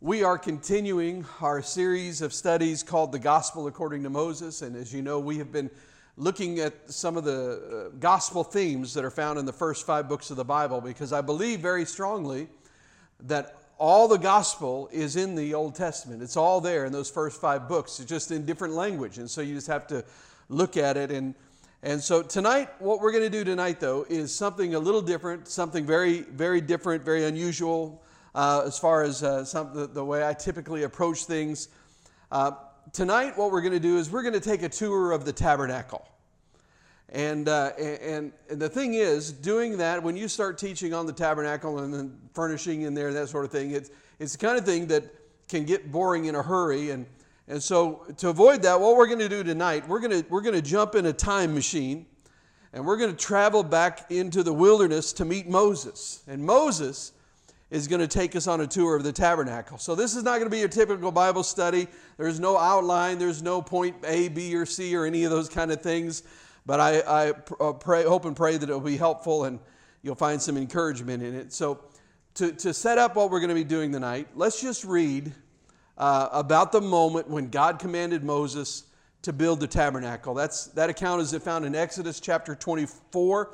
We are continuing our series of studies called The Gospel According to Moses. And as you know, we have been looking at some of the uh, gospel themes that are found in the first five books of the Bible because I believe very strongly that all the gospel is in the Old Testament. It's all there in those first five books, it's just in different language. And so you just have to look at it. And, and so tonight, what we're going to do tonight, though, is something a little different, something very, very different, very unusual uh, as far as uh, some, the, the, way I typically approach things. Uh, tonight, what we're going to do is we're going to take a tour of the tabernacle. And, uh, and, and the thing is, doing that, when you start teaching on the tabernacle and then furnishing in there, that sort of thing, it's, it's the kind of thing that can get boring in a hurry. And, and so, to avoid that, what we're going to do tonight, we're going to, we're going to jump in a time machine and we're going to travel back into the wilderness to meet Moses. And Moses is going to take us on a tour of the tabernacle. So, this is not going to be your typical Bible study. There's no outline, there's no point A, B, or C, or any of those kind of things. But I, I uh, pray, hope and pray that it will be helpful and you'll find some encouragement in it. So, to, to set up what we're going to be doing tonight, let's just read uh, about the moment when God commanded Moses to build the tabernacle. That's, that account is found in Exodus chapter 24,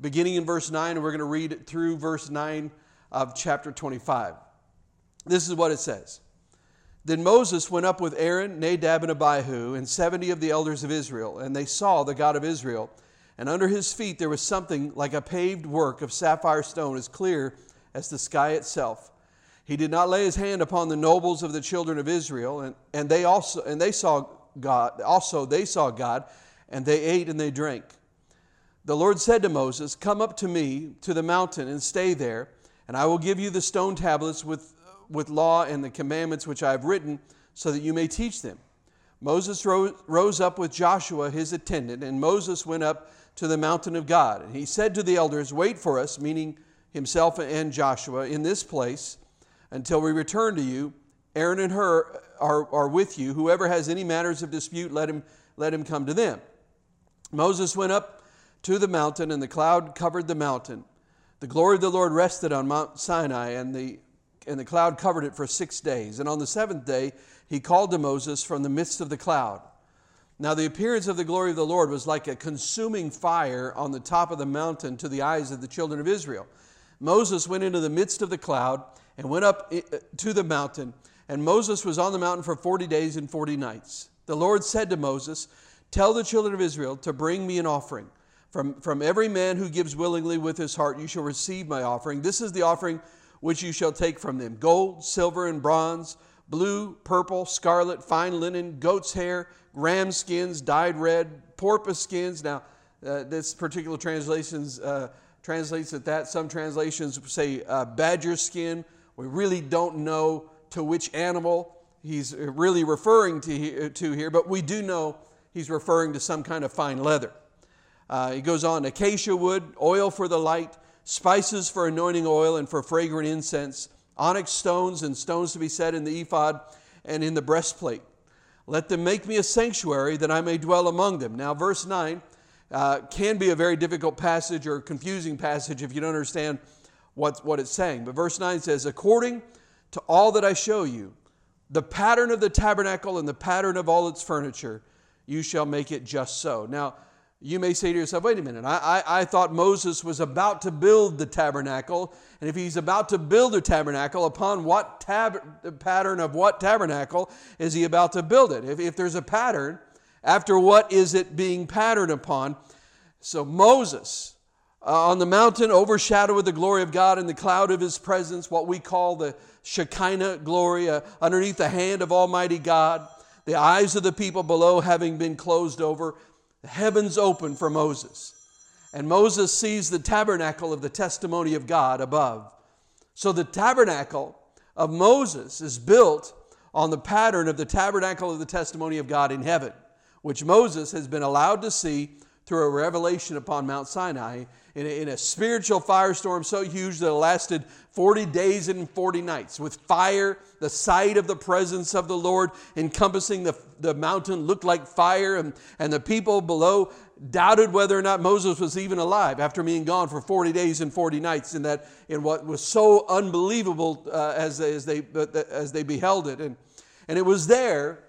beginning in verse 9, and we're going to read it through verse 9 of chapter 25. This is what it says. Then Moses went up with Aaron, Nadab, and Abihu, and 70 of the elders of Israel, and they saw the God of Israel. And under his feet there was something like a paved work of sapphire stone, as clear as the sky itself. He did not lay his hand upon the nobles of the children of Israel, and, and they also and they saw God, also they saw God, and they ate and they drank. The Lord said to Moses, Come up to me to the mountain and stay there and I will give you the stone tablets with, with law and the commandments which I have written, so that you may teach them. Moses rose, rose up with Joshua, his attendant, and Moses went up to the mountain of God. And he said to the elders, Wait for us, meaning himself and Joshua, in this place until we return to you. Aaron and Hur are, are with you. Whoever has any matters of dispute, let him, let him come to them. Moses went up to the mountain, and the cloud covered the mountain. The glory of the Lord rested on Mount Sinai, and the, and the cloud covered it for six days. And on the seventh day, he called to Moses from the midst of the cloud. Now, the appearance of the glory of the Lord was like a consuming fire on the top of the mountain to the eyes of the children of Israel. Moses went into the midst of the cloud and went up eh, eh, to the mountain, and Moses was on the mountain for 40 days and 40 nights. The Lord said to Moses, Tell the children of Israel to bring me an offering. From, from every man who gives willingly with his heart, you shall receive my offering. This is the offering which you shall take from them gold, silver, and bronze, blue, purple, scarlet, fine linen, goat's hair, ram skins, dyed red, porpoise skins. Now, uh, this particular translations uh, translates it that. Some translations say uh, badger skin. We really don't know to which animal he's really referring to, to here, but we do know he's referring to some kind of fine leather. Uh, he goes on acacia wood, oil for the light, spices for anointing oil and for fragrant incense, onyx stones and stones to be set in the ephod and in the breastplate. Let them make me a sanctuary that I may dwell among them. Now, verse 9 uh, can be a very difficult passage or confusing passage if you don't understand what, what it's saying. But verse 9 says, According to all that I show you, the pattern of the tabernacle and the pattern of all its furniture, you shall make it just so. Now, you may say to yourself, wait a minute, I, I, I, thought Moses was about to build the tabernacle. And if he's about to build a tabernacle, upon what tab- pattern of what tabernacle is he about to build it? If, if there's a pattern, after what is it being patterned upon? So Moses, uh, on the mountain, overshadowed with the glory of God in the cloud of his presence, what we call the Shekinah glory, uh, underneath the hand of Almighty God, the eyes of the people below having been closed over the heavens open for Moses. And Moses sees the tabernacle of the testimony of God above. So the tabernacle of Moses is built on the pattern of the tabernacle of the testimony of God in heaven, which Moses has been allowed to see through a revelation upon Mount Sinai in a, in a, spiritual firestorm so huge that it lasted 40 days and 40 nights, with fire, the sight of the presence of the Lord encompassing the, the mountain looked like fire, and, and the people below doubted whether or not Moses was even alive after being gone for 40 days and 40 nights in, that, in what was so unbelievable uh, as, as, they, as they beheld it. And, and it was there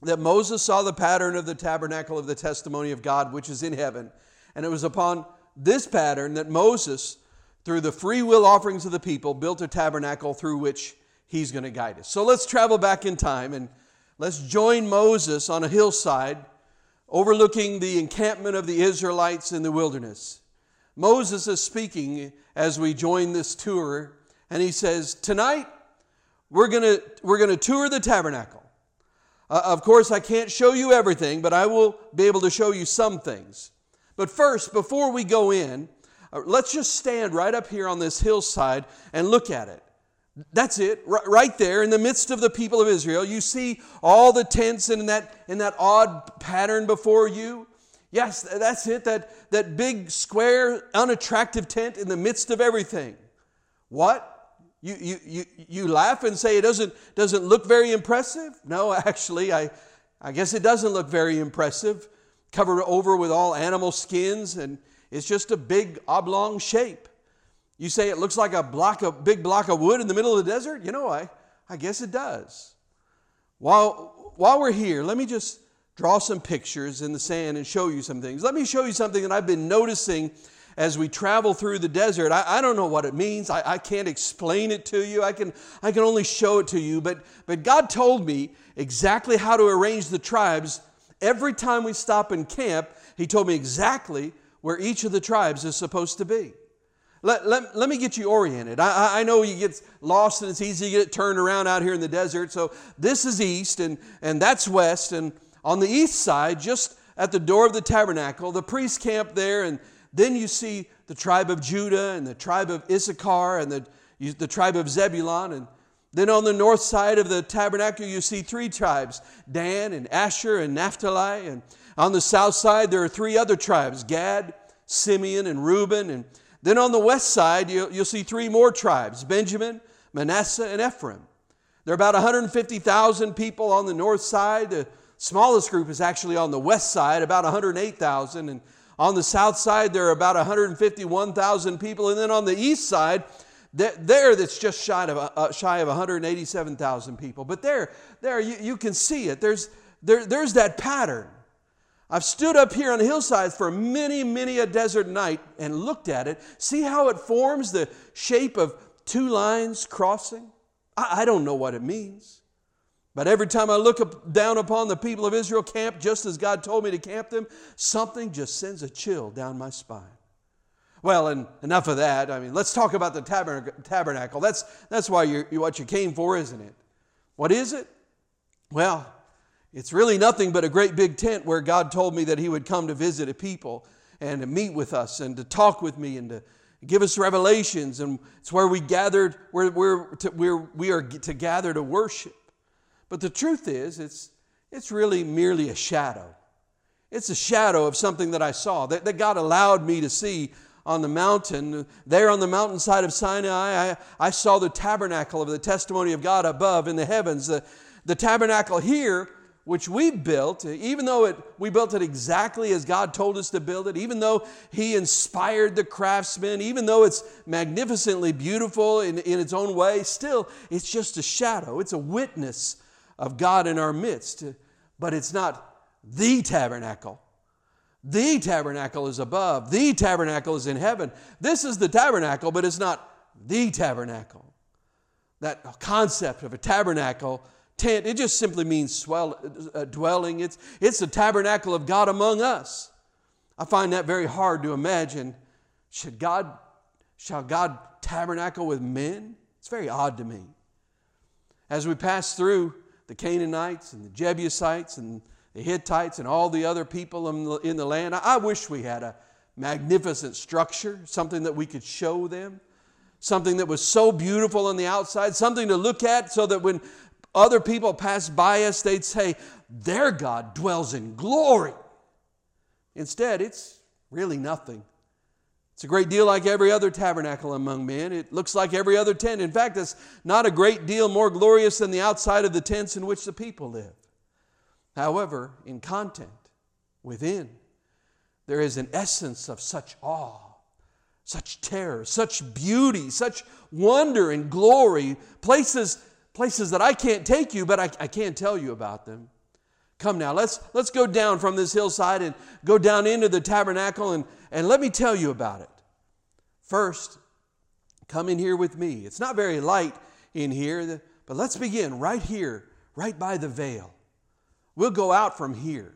that Moses saw the pattern of the tabernacle of the testimony of God, which is in heaven. And it was upon this pattern that Moses, through the free will offerings of the people, built a tabernacle through which he's going to guide us. So let's travel back in time and let's join Moses on a hillside overlooking the encampment of the Israelites in the wilderness. Moses is speaking as we join this tour, and he says, Tonight, we're going to we're to tour the tabernacle. Uh, of course, I can't show you everything, but I will be able to show you some things. But first, before we go in, uh, let's just stand right up here on this hillside and look at it. That's it, right there in the midst of the people of Israel. You see all the tents in that, in that odd pattern before you. Yes, that's it, that, that big, square, unattractive tent in the midst of everything. What? You, you, you, you laugh and say it doesn't, doesn't look very impressive? No, actually, I, I guess it doesn't look very impressive. Covered over with all animal skins, and it's just a big oblong shape. You say it looks like a block of big block of wood in the middle of the desert? You know, I, I guess it does. While, while we're here, let me just draw some pictures in the sand and show you some things. Let me show you something that I've been noticing as we travel through the desert. I, I don't know what it means. I, I can't explain it to you. I can, I can only show it to you. But, but God told me exactly how to arrange the tribes. Every time we stop in camp, He told me exactly where each of the tribes is supposed to be. Let, let, let me get you oriented. I, I know you get lost and it's easy to get turned around out here in the desert. So this is east and, and that's west. And on the east side, just at the door of the tabernacle, the priests camp there. And then you see the tribe of Judah and the tribe of Issachar and the, the tribe of Zebulon. And then on the north side of the tabernacle, you see three tribes Dan and Asher and Naphtali. And on the south side, there are three other tribes Gad, Simeon, and Reuben. And then on the west side, you'll, you'll see three more tribes Benjamin, Manasseh, and Ephraim. There are about 150,000 people on the north side. The smallest group is actually on the west side, about 108,000. And on the south side, there are about 151,000 people. And then on the east side, there that's just shy of, uh, shy of 187,000 people. But there, there you, you can see it. There's, there, there's that pattern. I've stood up here on the hillsides for many, many a desert night and looked at it. See how it forms the shape of two lines crossing? I, I don't know what it means. But every time I look up, down upon the people of Israel camp, just as God told me to camp them, something just sends a chill down my spine. Well, and enough of that. I mean, let's talk about the tabernacle. That's, that's why you're, what you came for, isn't it? What is it? Well, it's really nothing but a great big tent where God told me that He would come to visit a people and to meet with us and to talk with me and to give us revelations. And it's where we gathered, where we're to, where we are to gather to worship. But the truth is, it's, it's really merely a shadow. It's a shadow of something that I saw, that, that God allowed me to see on the mountain. There on the mountainside of Sinai, I, I saw the tabernacle of the testimony of God above in the heavens. The, the tabernacle here which we built, even though it, we built it exactly as God told us to build it, even though He inspired the craftsmen, even though it's magnificently beautiful in, in its own way, still it's just a shadow. It's a witness of God in our midst. But it's not the tabernacle. The tabernacle is above, the tabernacle is in heaven. This is the tabernacle, but it's not the tabernacle. That concept of a tabernacle tent, it just simply means swell, uh, dwelling. It's, it's the tabernacle of God among us. I find that very hard to imagine. Should God, shall God tabernacle with men? It's very odd to me. As we pass through the Canaanites and the Jebusites and the Hittites and all the other people in the, in the land, I, wish we had a magnificent structure, something that we could show them something that was so beautiful on the outside, something to look at so that when other people pass by us, they'd say, Their God dwells in glory. Instead, it's really nothing. It's a great deal like every other tabernacle among men. It looks like every other tent. In fact, it's not a great deal more glorious than the outside of the tents in which the people live. However, in content, within, there is an essence of such awe, such terror, such beauty, such wonder and glory, places, places that I can't take you, but I, I can tell you about them. Come now, let's, let's go down from this hillside and go down into the tabernacle and, and let me tell you about it. First, come in here with me. It's not very light in here, but let's begin right here, right by the veil. We'll go out from here.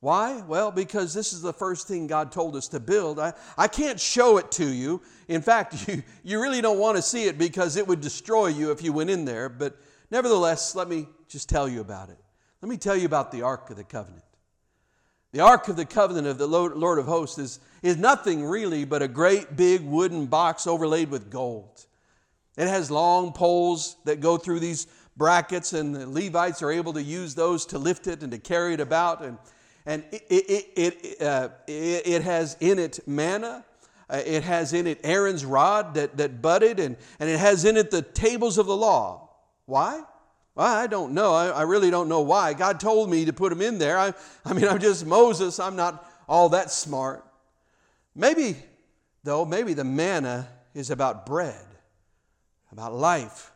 Why? Well, because this is the first thing God told us to build. I, I can't show it to you. In fact, you, you really don't want to see it because it would destroy you if you went in there. But nevertheless, let me just tell you about it. Let me tell you about the Ark of the Covenant. The Ark of the Covenant of the Lord of Hosts is, is nothing really but a great big wooden box overlaid with gold. It has long poles that go through these brackets, and the Levites are able to use those to lift it and to carry it about. And and it, it, it, uh, it, it has in it manna. Uh, it has in it Aaron's rod that, that budded, and, and it has in it the tables of the law. Why? Well, I don't know. I, I really don't know why. God told me to put them in there. I, I mean, I'm just Moses. I'm not all that smart. Maybe, though, maybe the manna is about bread, about life.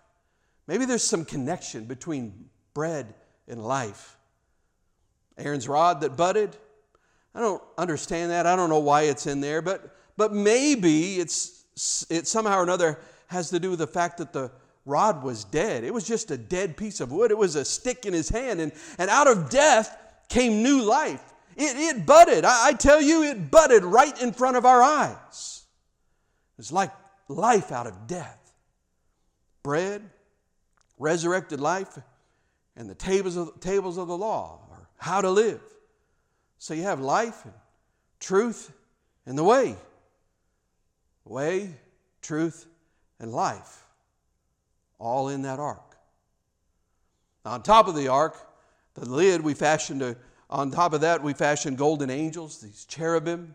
Maybe there's some connection between bread and life. Aaron's rod that budded. I don't understand that. I don't know why it's in there, but, but maybe it's, it somehow or another has to do with the fact that the rod was dead. It was just a dead piece of wood, it was a stick in his hand, and, and out of death came new life. It, it budded. I, I tell you, it budded right in front of our eyes. It's like life out of death. Bread, resurrected life, and the tables of, tables of the law or how to live. So you have life and truth and the way. Way, truth, and life. All in that ark. Now, on top of the ark, the lid we fashioned, a, on top of that, we fashioned golden angels, these cherubim.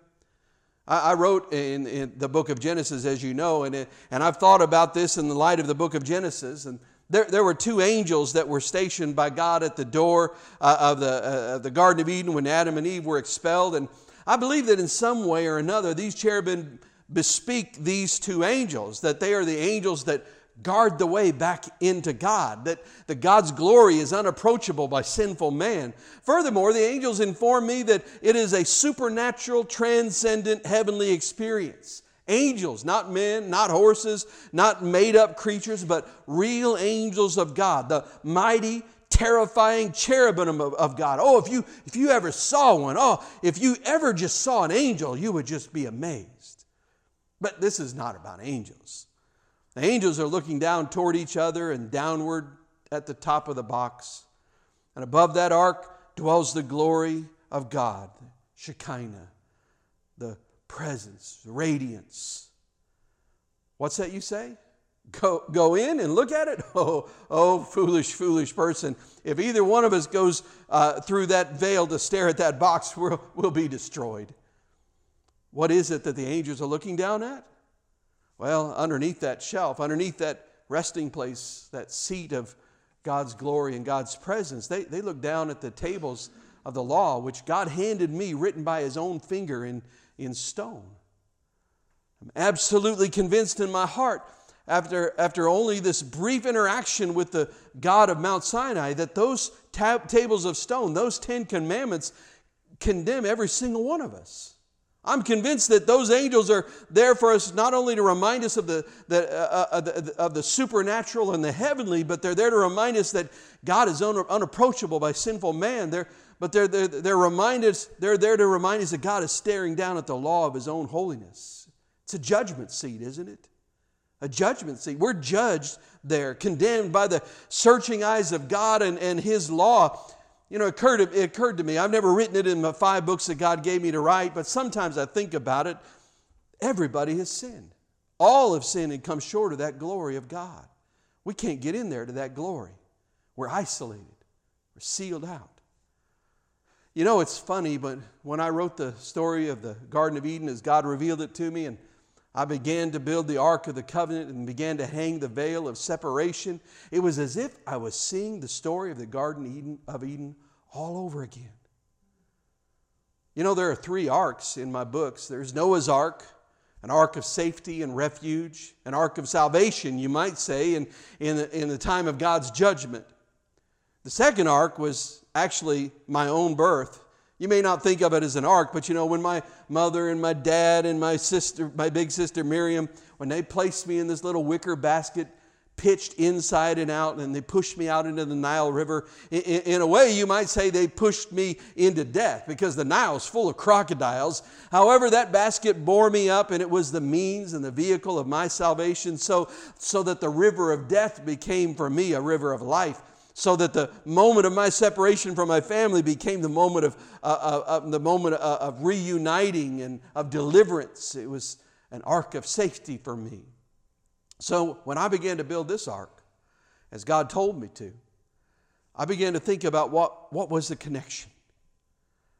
I, I wrote in, in, the book of Genesis, as you know, and, it, and I've thought about this in the light of the book of Genesis. And there, there were two angels that were stationed by God at the door uh, of the, uh, the Garden of Eden when Adam and Eve were expelled. And I believe that in some way or another, these cherubim bespeak these two angels, that they are the angels that guard the way back into God, that, that God's glory is unapproachable by sinful man. Furthermore, the angels inform me that it is a supernatural, transcendent, heavenly experience. Angels, not men, not horses, not made up creatures, but real angels of God, the mighty, terrifying cherubim of, of, God. Oh, if you, if you ever saw one, oh, if you ever just saw an angel, you would just be amazed. But this is not about angels. The angels are looking down toward each other and downward at the top of the box. And above that ark dwells the glory of God, Shekinah, the presence, radiance. What's that you say? Go, go in and look at it? Oh, oh, foolish, foolish person. If either one of us goes uh, through that veil to stare at that box, we'll, we'll be destroyed. What is it that the angels are looking down at? Well, underneath that shelf, underneath that resting place, that seat of God's glory and God's presence, they, they look down at the tables of the law, which God handed me, written by His own finger in, in stone. I'm absolutely convinced in my heart, after, after only this brief interaction with the God of Mount Sinai, that those tab- tables of stone, those Ten Commandments, condemn every single one of us. I'm convinced that those angels are there for us not only to remind us of the, the, uh, uh, the, of the supernatural and the heavenly, but they're there to remind us that God is unapproachable by sinful man. They're, but they're, they're, they're, reminded, they're there to remind us that God is staring down at the law of His own holiness. It's a judgment seat, isn't it? A judgment seat. We're judged there, condemned by the searching eyes of God and, and His law. You know, it occurred, it occurred to me, I've never written it in the five books that God gave me to write, but sometimes I think about it. Everybody has sinned. All have sinned and come short of that glory of God. We can't get in there to that glory. We're isolated, we're sealed out. You know, it's funny, but when I wrote the story of the Garden of Eden as God revealed it to me, and I began to build the Ark of the Covenant and began to hang the veil of separation, it was as if I was seeing the story of the Garden Eden, of Eden all over again. You know, there are three arks in my books there's Noah's Ark, an ark of safety and refuge, an ark of salvation, you might say, in, in, the, in the time of God's judgment. The second ark was actually my own birth. You may not think of it as an ark, but you know, when my mother and my dad and my sister, my big sister Miriam, when they placed me in this little wicker basket, pitched inside and out, and they pushed me out into the Nile River. In, in, a way, you might say they pushed me into death because the Nile's full of crocodiles. However, that basket bore me up, and it was the means and the vehicle of my salvation, so, so that the river of death became for me a river of life so that the moment of my separation from my family became the moment of, uh, uh, uh, the moment of, of reuniting and of deliverance. It was an ark of safety for me. So when I began to build this ark, as God told me to, I began to think about what, what was the connection.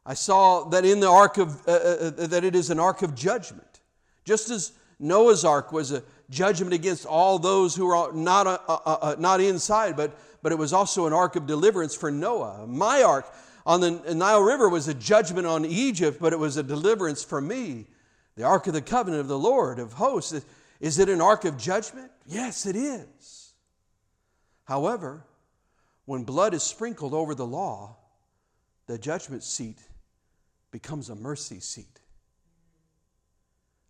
I saw that in the ark of uh, uh, uh that it is an ark of judgment, just as Noah's ark was a judgment against all those who are not, uh, uh, uh, not inside, but but it was also an ark of deliverance for Noah. My ark on the Nile River was a judgment on Egypt, but it was a deliverance for me. The ark of the covenant of the Lord of hosts. Is it an ark of judgment? Yes, it is. However, when blood is sprinkled over the law, the judgment seat becomes a mercy seat.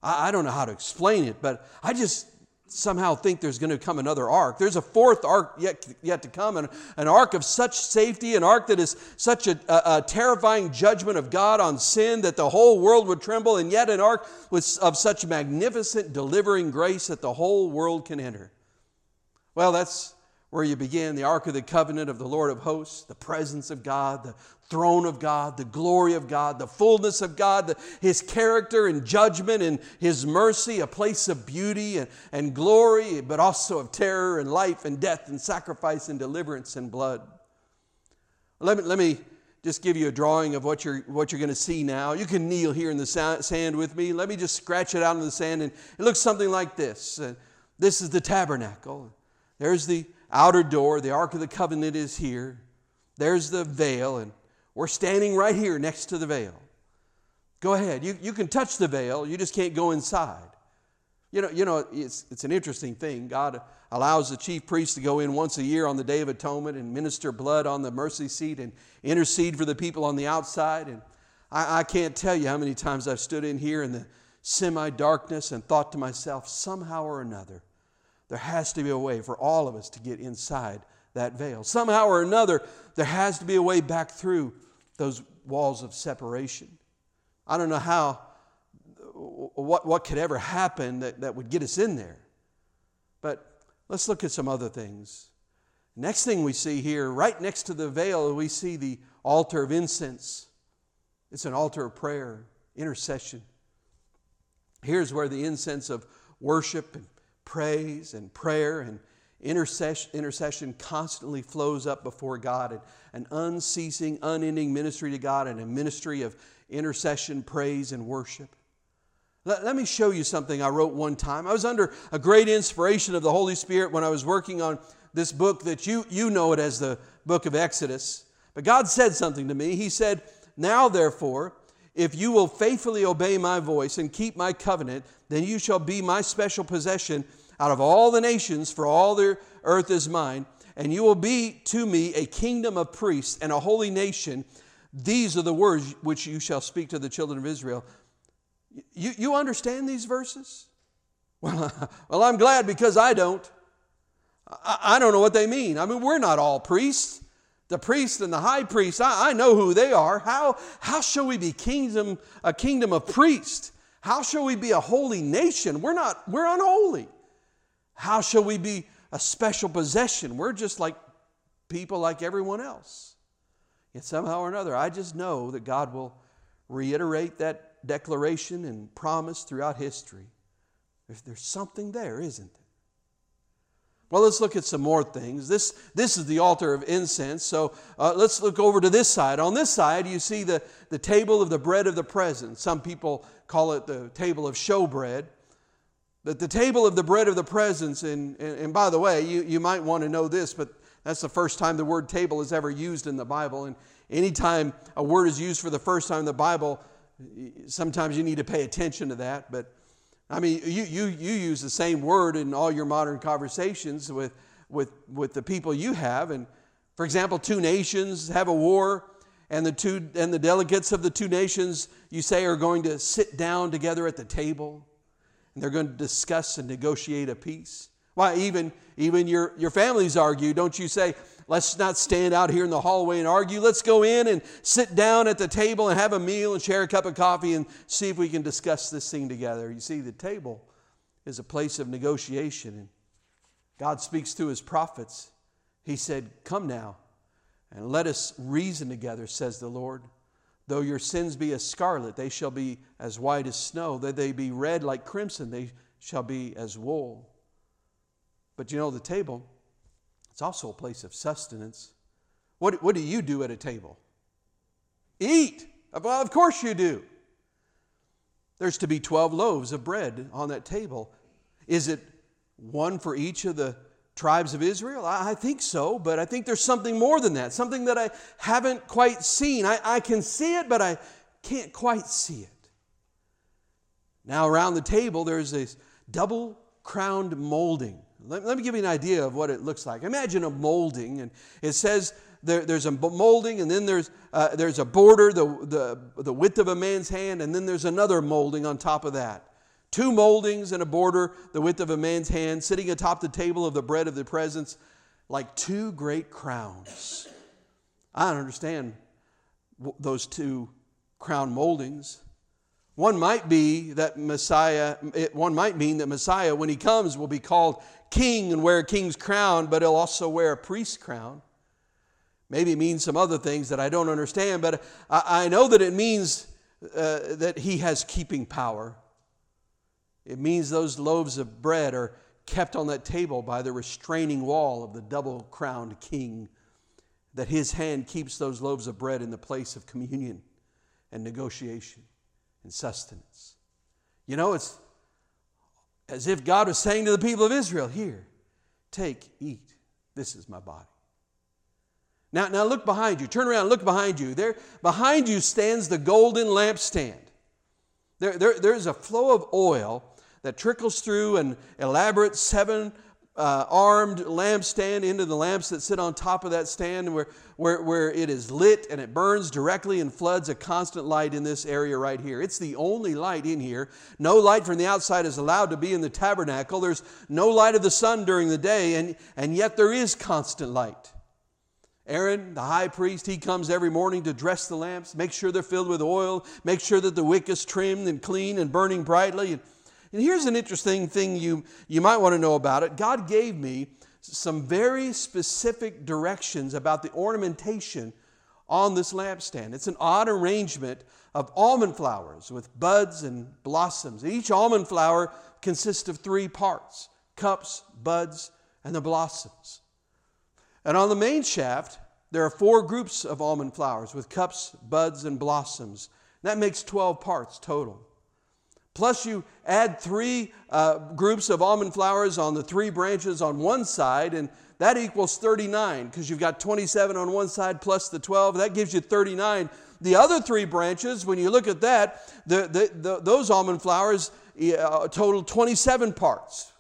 I, I don't know how to explain it, but I just somehow think there's going to come another ark. There's a fourth ark yet, yet to come, and an ark of such safety, an ark that is such a, a, a, terrifying judgment of God on sin that the whole world would tremble, and yet an ark with, of such magnificent delivering grace that the whole world can enter. Well, that's where you begin the Ark of the Covenant of the Lord of hosts, the presence of God, the throne of God, the glory of God, the fullness of God, the, His character and judgment and His mercy, a place of beauty and, and glory, but also of terror and life and death and sacrifice and deliverance and blood. Let me, let me just give you a drawing of what you're, what you're going to see now. You can kneel here in the sand with me. Let me just scratch it out in the sand, and it looks something like this. Uh, this is the tabernacle. There's the outer door. The Ark of the Covenant is here. There's the veil, and we're standing right here next to the veil. Go ahead. You, you can touch the veil, you just can't go inside. You know, you know it's, it's an interesting thing. God allows the chief priest to go in once a year on the Day of Atonement and minister blood on the mercy seat and intercede for the people on the outside. And I, I can't tell you how many times I've stood in here in the semi darkness and thought to myself, somehow or another, there has to be a way for all of us to get inside that veil. Somehow or another, there has to be a way back through those walls of separation. I don't know how, what, what could ever happen that, that would get us in there. But let's look at some other things. Next thing we see here, right next to the veil, we see the altar of incense. It's an altar of prayer, intercession. Here's where the incense of worship and praise and prayer and intercession, intercession constantly flows up before God and an unceasing, unending ministry to God and a ministry of intercession, praise, and worship. Let, let me show you something I wrote one time. I was under a great inspiration of the Holy Spirit when I was working on this book that you, you know it as the book of Exodus. But God said something to me. He said, Now therefore, if you will faithfully obey my voice and keep my covenant, then you shall be my special possession out of all the nations, for all the earth is mine, and you will be to me a kingdom of priests and a holy nation. These are the words which you shall speak to the children of Israel. You, you understand these verses? Well, well, I'm glad because I don't. I, I don't know what they mean. I mean, we're not all priests. The priest and the high priest, I, I know who they are. How, how shall we be kingdom, a kingdom of priests? How shall we be a holy nation? We're not, we're unholy. How shall we be a special possession? We're just like people like everyone else. Yet somehow or another, I just know that God will reiterate that declaration and promise throughout history. If there's something there, isn't it? Well, let's look at some more things. This, this is the altar of incense. So uh, let's look over to this side. On this side, you see the, the table of the bread of the presence. Some people call it the table of showbread. But the table of the bread of the presence, and, and, and by the way, you, you might want to know this, but that's the first time the word table is ever used in the Bible. And anytime a word is used for the first time in the Bible, sometimes you need to pay attention to that. But I mean, you, you, you use the same word in all your modern conversations with, with, with the people you have. And for example, two nations have a war, and the, two, and the delegates of the two nations, you say, are going to sit down together at the table, and they're going to discuss and negotiate a peace. Why, even, even your, your families argue, don't you say, Let's not stand out here in the hallway and argue. Let's go in and sit down at the table and have a meal and share a cup of coffee and see if we can discuss this thing together. You see, the table is a place of negotiation. And God speaks to his prophets. He said, Come now and let us reason together, says the Lord. Though your sins be as scarlet, they shall be as white as snow. Though they be red like crimson, they shall be as wool. But you know, the table it's also a place of sustenance. What, what do you do at a table? Eat. Well, of course you do. There's to be 12 loaves of bread on that table. Is it one for each of the tribes of Israel? I, I think so, but I think there's something more than that, something that I haven't quite seen. I, I can see it, but I can't quite see it. Now, around the table, there's this double crowned molding. Let, let, me give you an idea of what it looks like. Imagine a molding, and it says there, there's a molding, and then there's, uh, there's a border, the, the, the width of a man's hand, and then there's another molding on top of that. Two moldings and a border, the width of a man's hand, sitting atop the table of the bread of the presence, like two great crowns. I don't understand those two crown moldings. One might be that Messiah, it, one might mean that Messiah, when he comes, will be called king and wear a king's crown, but he'll also wear a priest's crown. Maybe it means some other things that I don't understand, but I, I know that it means uh, that he has keeping power. It means those loaves of bread are kept on that table by the restraining wall of the double crowned king, that his hand keeps those loaves of bread in the place of communion and negotiation and sustenance. You know, it's as if God was saying to the people of Israel, Here, take, eat. This is my body. Now, now look behind you. Turn around, look behind you. There, behind you stands the golden lampstand. There, there, there's a flow of oil that trickles through an elaborate seven uh, armed lampstand into the lamps that sit on top of that stand where, where, where it is lit and it burns directly and floods a constant light in this area right here. It's the only light in here. No light from the outside is allowed to be in the tabernacle. There's no light of the sun during the day, and, and yet there is constant light. Aaron, the high priest, he comes every morning to dress the lamps, make sure they're filled with oil, make sure that the wick is trimmed and clean and burning brightly. And and here's an interesting thing you, you might want to know about it. God gave me some very specific directions about the ornamentation on this lampstand. It's an odd arrangement of almond flowers with buds and blossoms. Each almond flower consists of three parts cups, buds, and the blossoms. And on the main shaft, there are four groups of almond flowers with cups, buds, and blossoms. That makes 12 parts total. Plus, you add three uh, groups of almond flowers on the three branches on one side, and that equals 39 because you've got 27 on one side plus the 12. That gives you 39. The other three branches, when you look at that, the, the, the, those almond flowers uh, total 27 parts.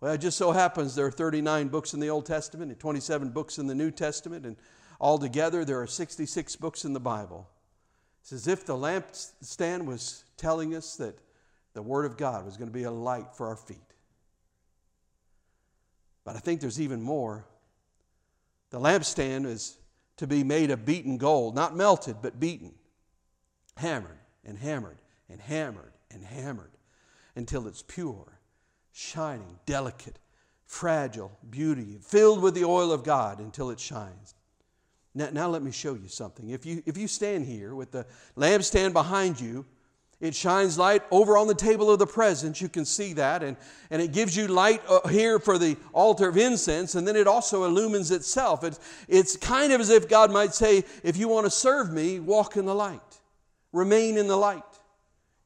Well, it just so happens there are 39 books in the Old Testament and 27 books in the New Testament, and altogether there are 66 books in the Bible. It's as if the lampstand was telling us that the Word of God was going to be a light for our feet. But I think there's even more. The lampstand is to be made of beaten gold, not melted, but beaten, hammered and hammered and hammered and hammered until it's pure, shining, delicate, fragile, beauty, filled with the oil of God until it shines. Now, now let me show you something. If you, if you stand here with the lampstand behind you, It shines light over on the table of the presence. You can see that. And, and it gives you light uh, here for the altar of incense. And then it also illumines itself. It's, it's kind of as if God might say, if you want to serve me, walk in the light, remain in the light.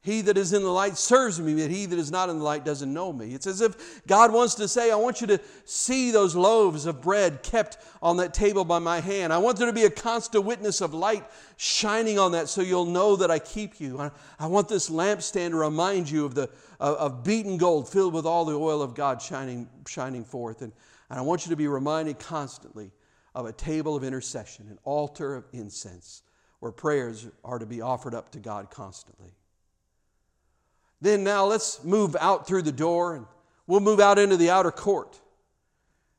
He that is in the light serves me, but he that is not in the light doesn't know me. It's as if God wants to say, I want you to see those loaves of bread kept on that table by my hand. I want there to be a constant witness of light shining on that so you'll know that I keep you. I, want this lampstand to remind you of, the, of, of, beaten gold filled with all the oil of God shining, shining forth. And, and I want you to be reminded constantly of a table of intercession, an altar of incense, where prayers are to be offered up to God constantly. Then now let's move out through the door and we'll move out into the outer court.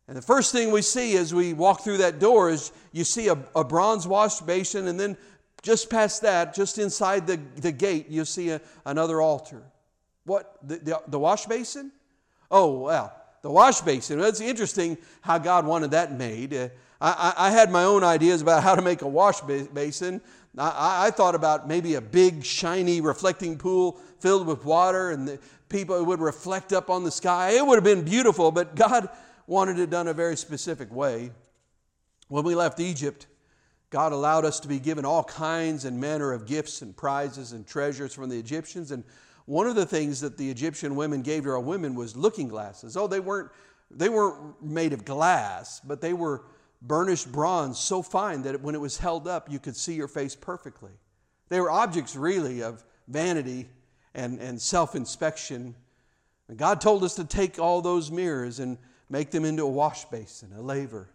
And the first thing we see as we walk through that door is you see a, a bronze wash basin, and then just past that, just inside the, the gate, you see a, another altar. What? The, the, the wash basin? Oh, well, the wash basin. It's interesting how God wanted that made. Uh, I, I, had my own ideas about how to make a wash basin. I, I, thought about maybe a big, shiny, reflecting pool filled with water, and the people would reflect up on the sky. It would have been beautiful, but God wanted it done a very specific way. When we left Egypt, God allowed us to be given all kinds and manner of gifts and prizes and treasures from the Egyptians. And one of the things that the Egyptian women gave to our women was looking glasses. Oh, they weren't, they weren't made of glass, but they were burnished bronze so fine that when it was held up, you could see your face perfectly. They were objects really of vanity and, and self inspection. And God told us to take all those mirrors and make them into a wash basin, a laver.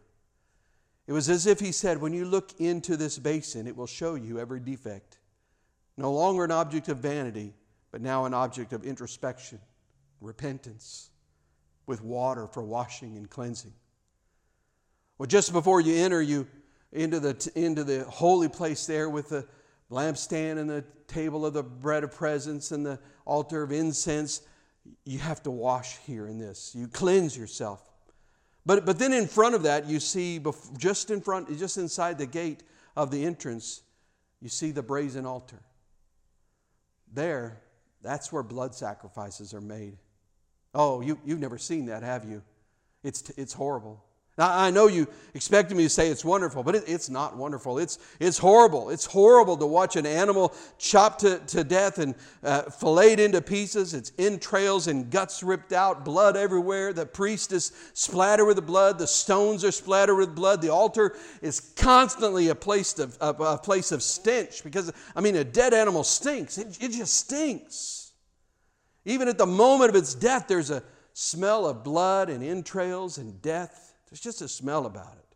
It was as if He said, When you look into this basin, it will show you every defect. No longer an object of vanity, but now an object of introspection, repentance, with water for washing and cleansing. Well, just before you enter you into the, into the holy place there with the lampstand and the table of the bread of presence and the altar of incense, you have to wash here in this. You cleanse yourself. But, but then in front of that, you see, just in front, just inside the gate of the entrance, you see the brazen altar. There, that's where blood sacrifices are made. Oh, you, you've never seen that, have you? It's, it's horrible. Now, I know you expected me to say it's wonderful, but it, it's not wonderful. It's, it's horrible. It's horrible to watch an animal chopped to, to death and uh, filleted into pieces, its entrails and guts ripped out, blood everywhere. The priest is splattered with blood. The stones are splattered with blood. The altar is constantly a place of, a, a place of stench because, I mean, a dead animal stinks. It, it just stinks. Even at the moment of its death, there's a smell of blood and entrails and death. There's just a smell about it.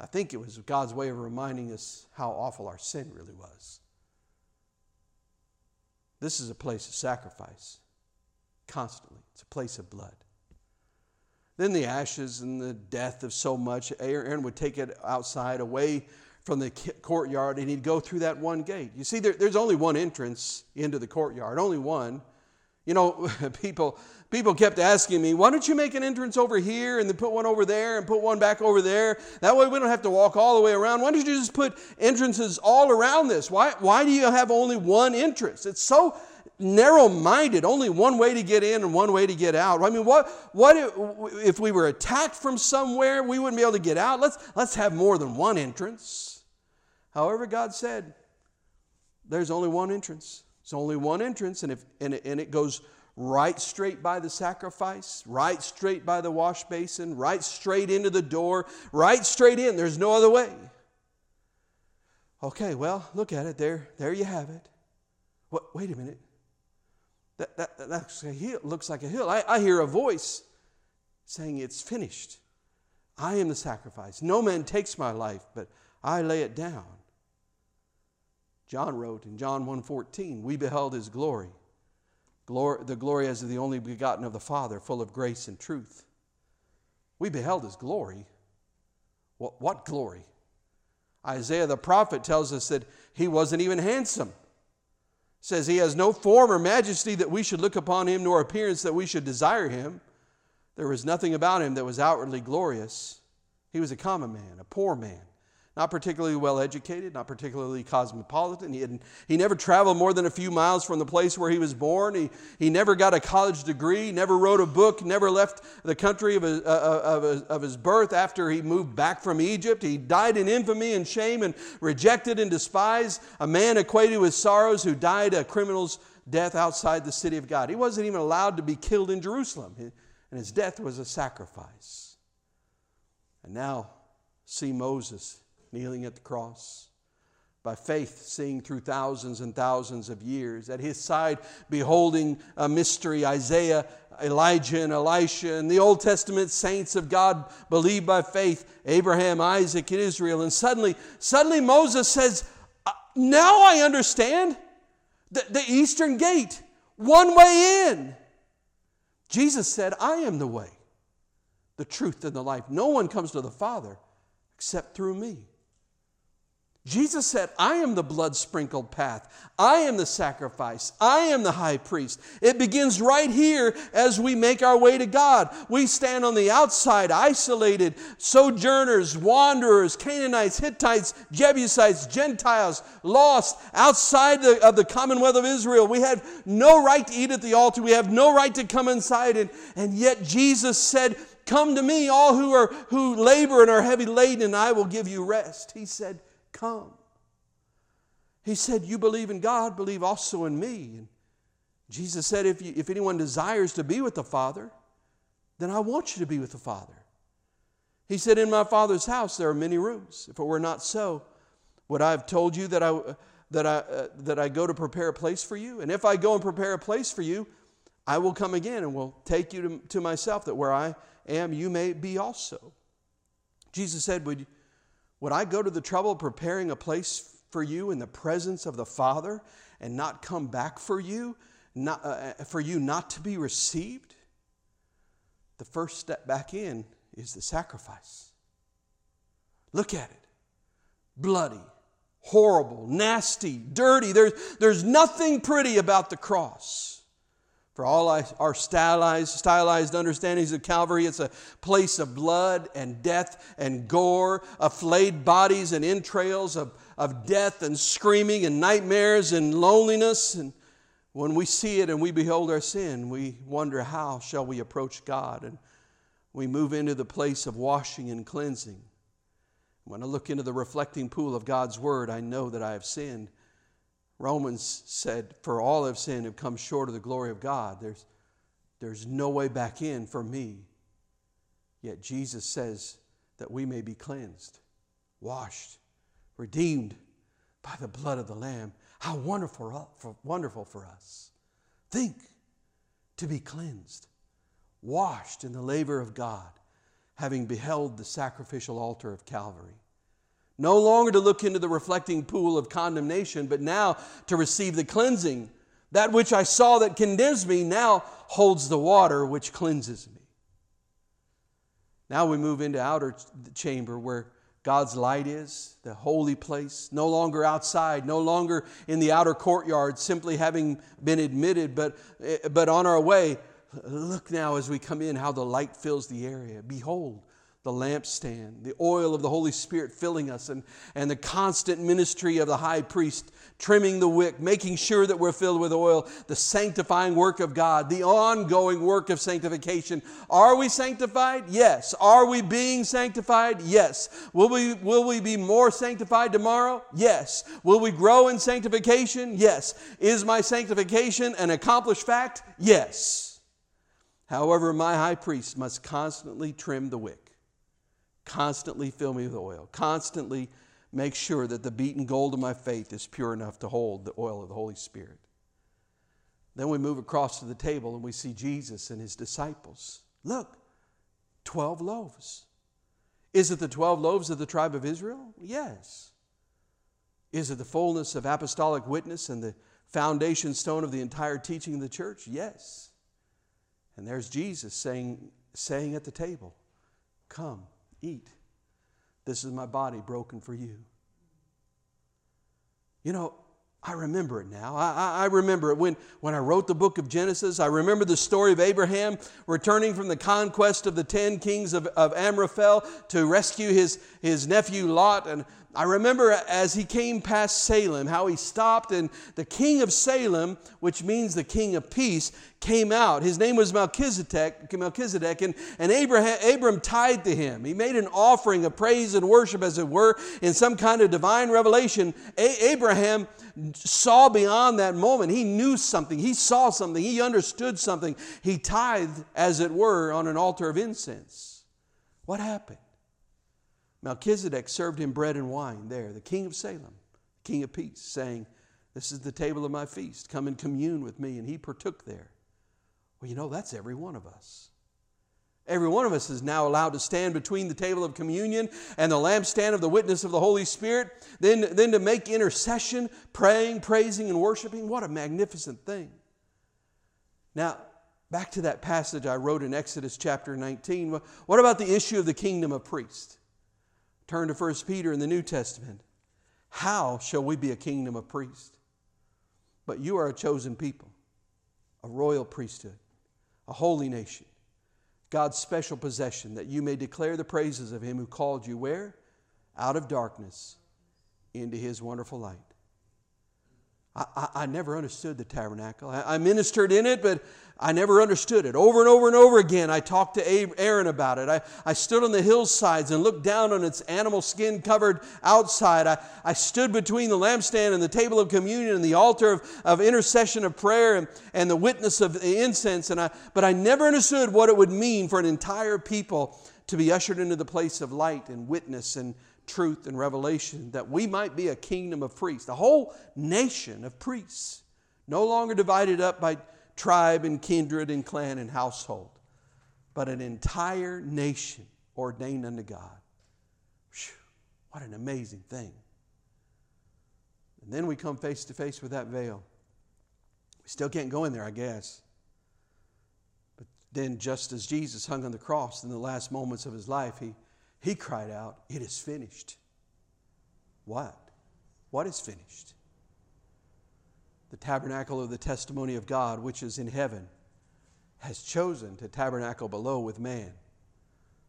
I think it was God's way of reminding us how awful our sin really was. This is a place of sacrifice, constantly. It's a place of blood. Then the ashes and the death of so much, Aaron would take it outside, away from the courtyard, and he'd go through that one gate. You see, there, there's only one entrance into the courtyard, only one. You know, people people kept asking me, why don't you make an entrance over here and then put one over there and put one back over there? That way we don't have to walk all the way around. Why don't you just put entrances all around this? Why, why do you have only one entrance? It's so narrow minded, only one way to get in and one way to get out. I mean, what, what if, if we were attacked from somewhere, we wouldn't be able to get out? Let's, let's have more than one entrance. However, God said, there's only one entrance. It's only one entrance, and, if, and, it, and it goes right straight by the sacrifice, right straight by the wash basin, right straight into the door, right straight in. There's no other way. Okay, well, look at it. There, there you have it. What, wait a minute. That, that, that looks, like a hill, looks like a hill. I, I hear a voice saying, It's finished. I am the sacrifice. No man takes my life, but I lay it down. John wrote in John 1:14, we beheld his glory Glory, the glory as of the only begotten of the Father, full of grace and truth. We beheld his glory. What, what glory? Isaiah the prophet tells us that he wasn't even handsome. Says he has no form or majesty that we should look upon him, nor appearance that we should desire him. There was nothing about him that was outwardly glorious. He was a common man, a poor man, not particularly well educated, not particularly cosmopolitan. He, had, he never traveled more than a few miles from the place where he was born. He, he never got a college degree, never wrote a book, never left the country of his, uh, uh of, of his birth after he moved back from Egypt. He died in infamy and shame and rejected and despised, a man acquainted with sorrows who died a criminal's death outside the city of God. He wasn't even allowed to be killed in Jerusalem, and his death was a sacrifice. And now, see Moses kneeling at the cross. By faith, seeing through thousands and thousands of years. At his side, beholding a mystery, Isaiah, Elijah, and Elisha, and the Old Testament saints of God believed by faith, Abraham, Isaac, and Israel. And suddenly, suddenly Moses says, uh, Now I understand the, the eastern gate, one way in. Jesus said, I am the way, the truth, and the life. No one comes to the Father except through me. Jesus said, I am the blood sprinkled path. I am the sacrifice. I am the high priest. It begins right here as we make our way to God. We stand on the outside, isolated, sojourners, wanderers, Canaanites, Hittites, Jebusites, Gentiles, lost outside the, of the commonwealth of Israel. We have no right to eat at the altar. We have no right to come inside. And, and yet Jesus said, Come to me, all who are who labor and are heavy laden, and I will give you rest. He said, come. He said, You believe in God, believe also in me. And Jesus said, if, you, if anyone desires to be with the Father, then I want you to be with the Father. He said, In my Father's house there are many rooms. If it were not so, would I have told you that I, that I, uh, that I go to prepare a place for you? And if I go and prepare a place for you, I will come again and will take you to, to myself, that where I am, you may be also. Jesus said, Would, would I go to the trouble of preparing a place for you in the presence of the Father and not come back for you, not, uh, for you not to be received? The first step back in is the sacrifice. Look at it bloody, horrible, nasty, dirty. There's, there's nothing pretty about the cross. For all our stylized, stylized understandings of Calvary, it's a place of blood and death and gore, of flayed bodies and entrails, of, of death and screaming and nightmares and loneliness. And when we see it and we behold our sin, we wonder how shall we approach God? And we move into the place of washing and cleansing. When I look into the reflecting pool of God's Word, I know that I have sinned Romans said, For all have sinned and come short of the glory of God. There's, there's no way back in for me. Yet Jesus says that we may be cleansed, washed, redeemed by the blood of the Lamb. How wonderful, wonderful for us. Think to be cleansed, washed in the labor of God, having beheld the sacrificial altar of Calvary. No longer to look into the reflecting pool of condemnation, but now to receive the cleansing. That which I saw that condemns me now holds the water which cleanses me. Now we move into outer chamber where God's light is, the holy place, no longer outside, no longer in the outer courtyard, simply having been admitted, but, eh, but on our way. Look now as we come in how the light fills the area. Behold, the lampstand, the oil of the Holy Spirit filling us, and, and the constant ministry of the high priest trimming the wick, making sure that we're filled with oil, the sanctifying work of God, the ongoing work of sanctification. Are we sanctified? Yes. Are we being sanctified? Yes. Will we, will we be more sanctified tomorrow? Yes. Will we grow in sanctification? Yes. Is my sanctification an accomplished fact? Yes. However, my high priest must constantly trim the wick Constantly fill me with oil. Constantly make sure that the beaten gold of my faith is pure enough to hold the oil of the Holy Spirit. Then we move across to the table and we see Jesus and his disciples. Look, 12 loaves. Is it the 12 loaves of the tribe of Israel? Yes. Is it the fullness of apostolic witness and the foundation stone of the entire teaching of the church? Yes. And there's Jesus saying, saying at the table, Come, Eat. This is my body broken for you. You know, I remember it now. I, I, remember it when, when I wrote the book of Genesis. I remember the story of Abraham returning from the conquest of the ten kings of, of Amraphel to rescue his, his nephew Lot. And, I remember as he came past Salem, how he stopped, and the king of Salem, which means the king of peace, came out. His name was Melchizedek, Melchizedek and, and Abraham, Abram tied to him. He made an offering of praise and worship, as it were, in some kind of divine revelation. A- Abraham saw beyond that moment. He knew something, he saw something, he understood something. He tithed, as it were, on an altar of incense. What happened? Melchizedek served him bread and wine there, the king of Salem, king of peace, saying, This is the table of my feast. Come and commune with me. And he partook there. Well, you know, that's every one of us. Every one of us is now allowed to stand between the table of communion and the lampstand of the witness of the Holy Spirit, then, then to make intercession, praying, praising, and worshiping. What a magnificent thing. Now, back to that passage I wrote in Exodus chapter 19. What about the issue of the kingdom of priests? Turn to 1 Peter in the New Testament. How shall we be a kingdom of priests? But you are a chosen people, a royal priesthood, a holy nation, God's special possession, that you may declare the praises of him who called you where? Out of darkness into his wonderful light. I, I, I never understood the tabernacle. I, I ministered in it, but I never understood it. Over and over and over again, I talked to Aaron about it. I, I stood on the hillsides and looked down on its animal skin covered outside. I, I stood between the lampstand and the table of communion and the altar of, of intercession of prayer and, and the witness of the incense. And I, but I never understood what it would mean for an entire people to be ushered into the place of light and witness and truth and revelation, that we might be a kingdom of priests, a whole nation of priests, no longer divided up by tribe and kindred and clan and household, but an entire nation ordained unto God. Whew, what an amazing thing. And then we come face to face with that veil. We still can't go in there, I guess. But then, just as Jesus hung on the cross in the last moments of his life, he, he cried out, It is finished. What? What is finished? the tabernacle of the testimony of God, which is in heaven, has chosen to tabernacle below with man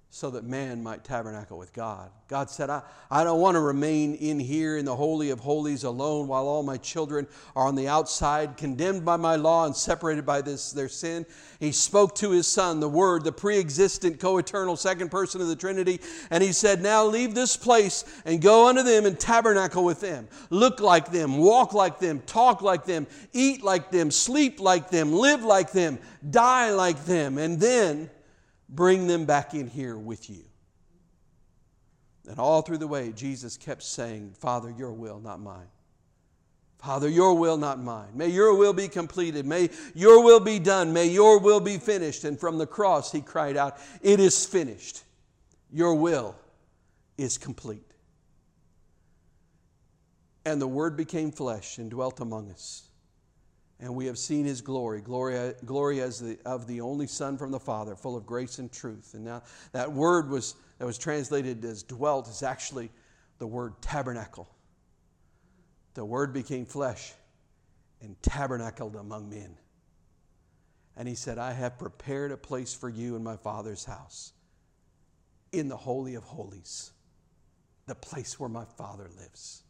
so that man might tabernacle with God. God said, I, I don't want to remain in here in the Holy of Holies alone while all my children are on the outside, condemned by my law and separated by this their sin. He spoke to his son, the Word, the pre existent, co eternal second person of the Trinity, and he said, Now leave this place and go unto them and tabernacle with them. Look like them, walk like them, talk like them, eat like them, sleep like them, live like them, die like them, and then Bring them back in here with you. And all through the way, Jesus kept saying, Father, your will, not mine. Father, your will, not mine. May your will be completed. May your will be done. May your will be finished. And from the cross, he cried out, It is finished. Your will is complete. And the Word became flesh and dwelt among us and we have seen his glory, glory, glory as the, of the only Son from the Father, full of grace and truth. And now that word was, that was translated as dwelt is actually the word tabernacle. The word became flesh and tabernacled among men. And he said, I have prepared a place for you in my Father's house, in the Holy of Holies, the place where my Father lives.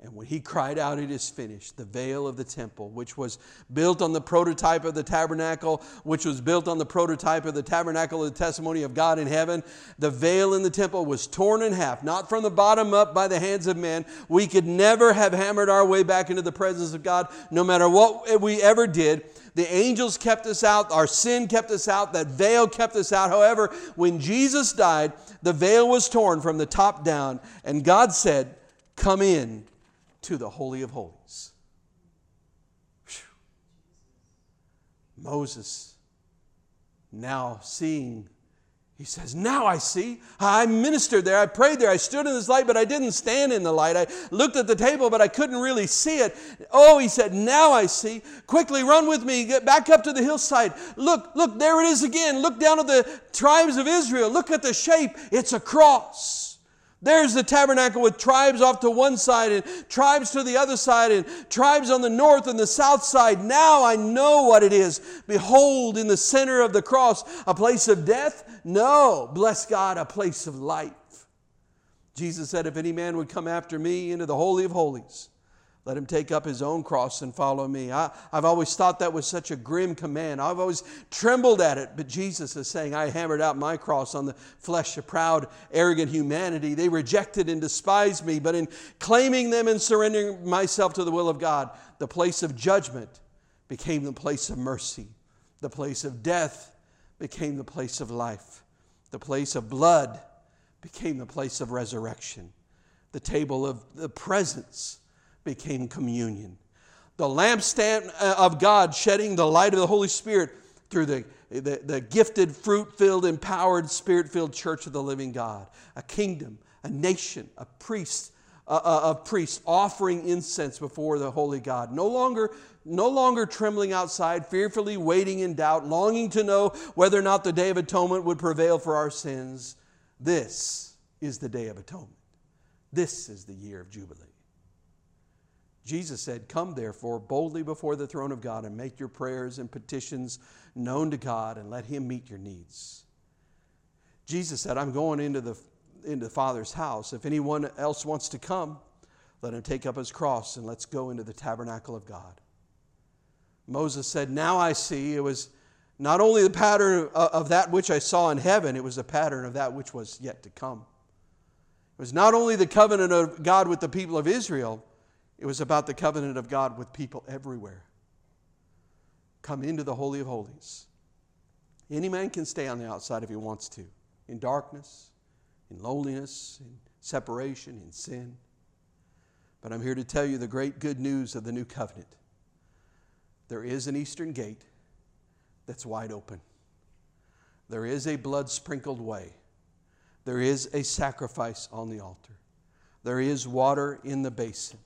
And when he cried out, It is finished, the veil of the temple, which was built on the prototype of the tabernacle, which was built on the prototype of the tabernacle of the testimony of God in heaven, the veil in the temple was torn in half, not from the bottom up by the hands of men. We could never have hammered our way back into the presence of God, no matter what we ever did. The angels kept us out, our sin kept us out, that veil kept us out. However, when Jesus died, the veil was torn from the top down, and God said, Come in to the Holy of Holies. Whew. Moses, now seeing, he says, Now I see. I ministered there. I prayed there. I stood in this light, but I didn't stand in the light. I looked at the table, but I couldn't really see it. Oh, he said, Now I see. Quickly run with me. Get back up to the hillside. Look, look, there it is again. Look down at the tribes of Israel. Look at the shape. It's a cross. There's the tabernacle with tribes off to one side and tribes to the other side and tribes on the north and the south side. Now I know what it is. Behold, in the center of the cross, a place of death? No, bless God, a place of life. Jesus said, If any man would come after me into the Holy of Holies, let him take up his own cross and follow me. I, have always thought that was such a grim command. I've always trembled at it. But Jesus is saying, I hammered out my cross on the flesh of proud, arrogant humanity. They rejected and despised me. But in claiming them and surrendering myself to the will of God, the place of judgment became the place of mercy. The place of death became the place of life. The place of blood became the place of resurrection. The table of the presence became communion. The lampstand uh, of God shedding the light of the Holy Spirit through the, the, the gifted, fruit filled, empowered, spirit filled church of the living God. A kingdom, a nation, a priest, of priests offering incense before the holy God. No longer, no longer trembling outside, fearfully waiting in doubt, longing to know whether or not the day of atonement would prevail for our sins. This is the day of atonement. This is the year of Jubilee. Jesus said, Come therefore boldly before the throne of God and make your prayers and petitions known to God and let Him meet your needs. Jesus said, I'm going into the, into the Father's house. If anyone else wants to come, let him take up his cross and let's go into the tabernacle of God. Moses said, Now I see. It was not only the pattern of that which I saw in heaven, it was a pattern of that which was yet to come. It was not only the covenant of God with the people of Israel, it was about the covenant of God with people everywhere. Come into the Holy of Holies. Any man can stay on the outside if he wants to, in darkness, in loneliness, in separation, in sin. But I'm here to tell you the great good news of the new covenant. There is an eastern gate that's wide open. There is a blood sprinkled way. There is a sacrifice on the altar. There is water in the basin.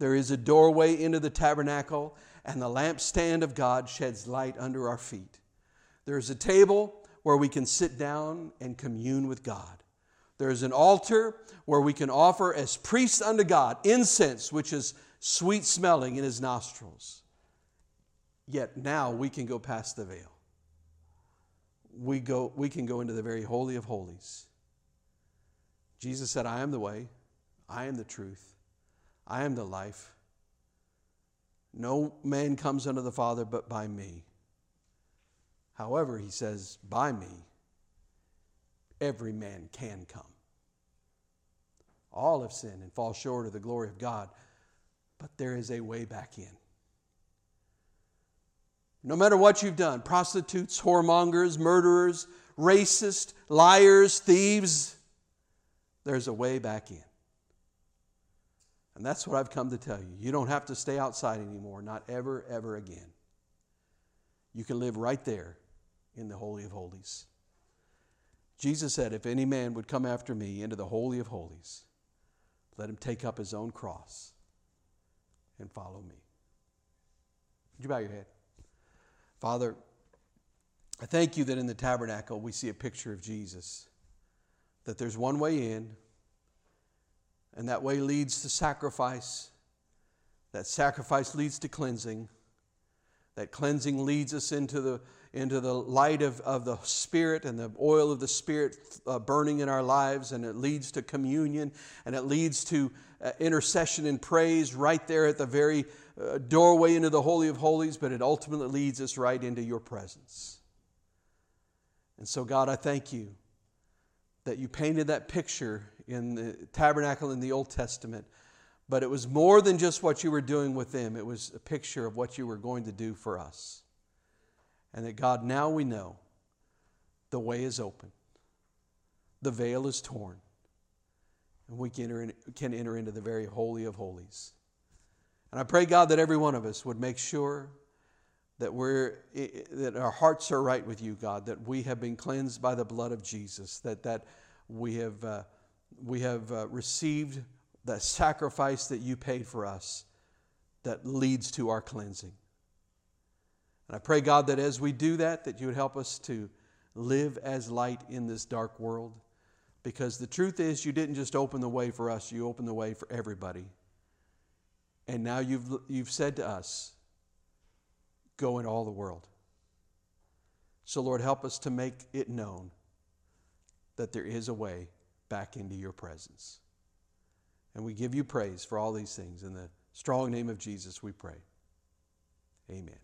There is a doorway into the tabernacle, and the lampstand of God sheds light under our feet. There is a table where we can sit down and commune with God. There is an altar where we can offer as priests unto God incense, which is sweet smelling in his nostrils. Yet now we can go past the veil. We, go, we can go into the very holy of holies. Jesus said, I am the way, I am the truth, I am the life. No man comes unto the Father but by me. However, he says, by me, every man can come. All have sinned and fall short of the glory of God, but there is a way back in. No matter what you've done prostitutes, whoremongers, murderers, racists, liars, thieves there's a way back in. And that's what I've come to tell you. You don't have to stay outside anymore, not ever, ever again. You can live right there in the Holy of Holies. Jesus said, If any man would come after me into the Holy of Holies, let him take up his own cross and follow me. Would you bow your head? Father, I thank you that in the tabernacle we see a picture of Jesus, that there's one way in and that way leads to sacrifice. That sacrifice leads to cleansing. That cleansing leads us into the, into the light of, of the Spirit and the oil of the Spirit uh, burning in our lives, and it leads to communion, and it leads to uh, intercession and praise right there at the very uh, doorway into the Holy of Holies, but it ultimately leads us right into your presence. And so, God, I thank you that you painted that picture in the tabernacle in the Old Testament. But it was more than just what you were doing with them, it was a picture of what you were going to do for us. And that God, now we know the way is open, the veil is torn, and we can enter, in, can enter into the very holy of holies. And I pray, God, that every one of us would make sure that we're that our hearts are right with you, God, that we have been cleansed by the blood of Jesus, that that we have. Uh, we have uh, received the sacrifice that you paid for us that leads to our cleansing. And I pray, God, that as we do that, that you would help us to live as light in this dark world. Because the truth is, you didn't just open the way for us, you opened the way for everybody. And now you've, you've said to us, go in all the world. So, Lord, help us to make it known that there is a way back into your presence. And we give you praise for all these things. In the strong name of Jesus, we pray. Amen.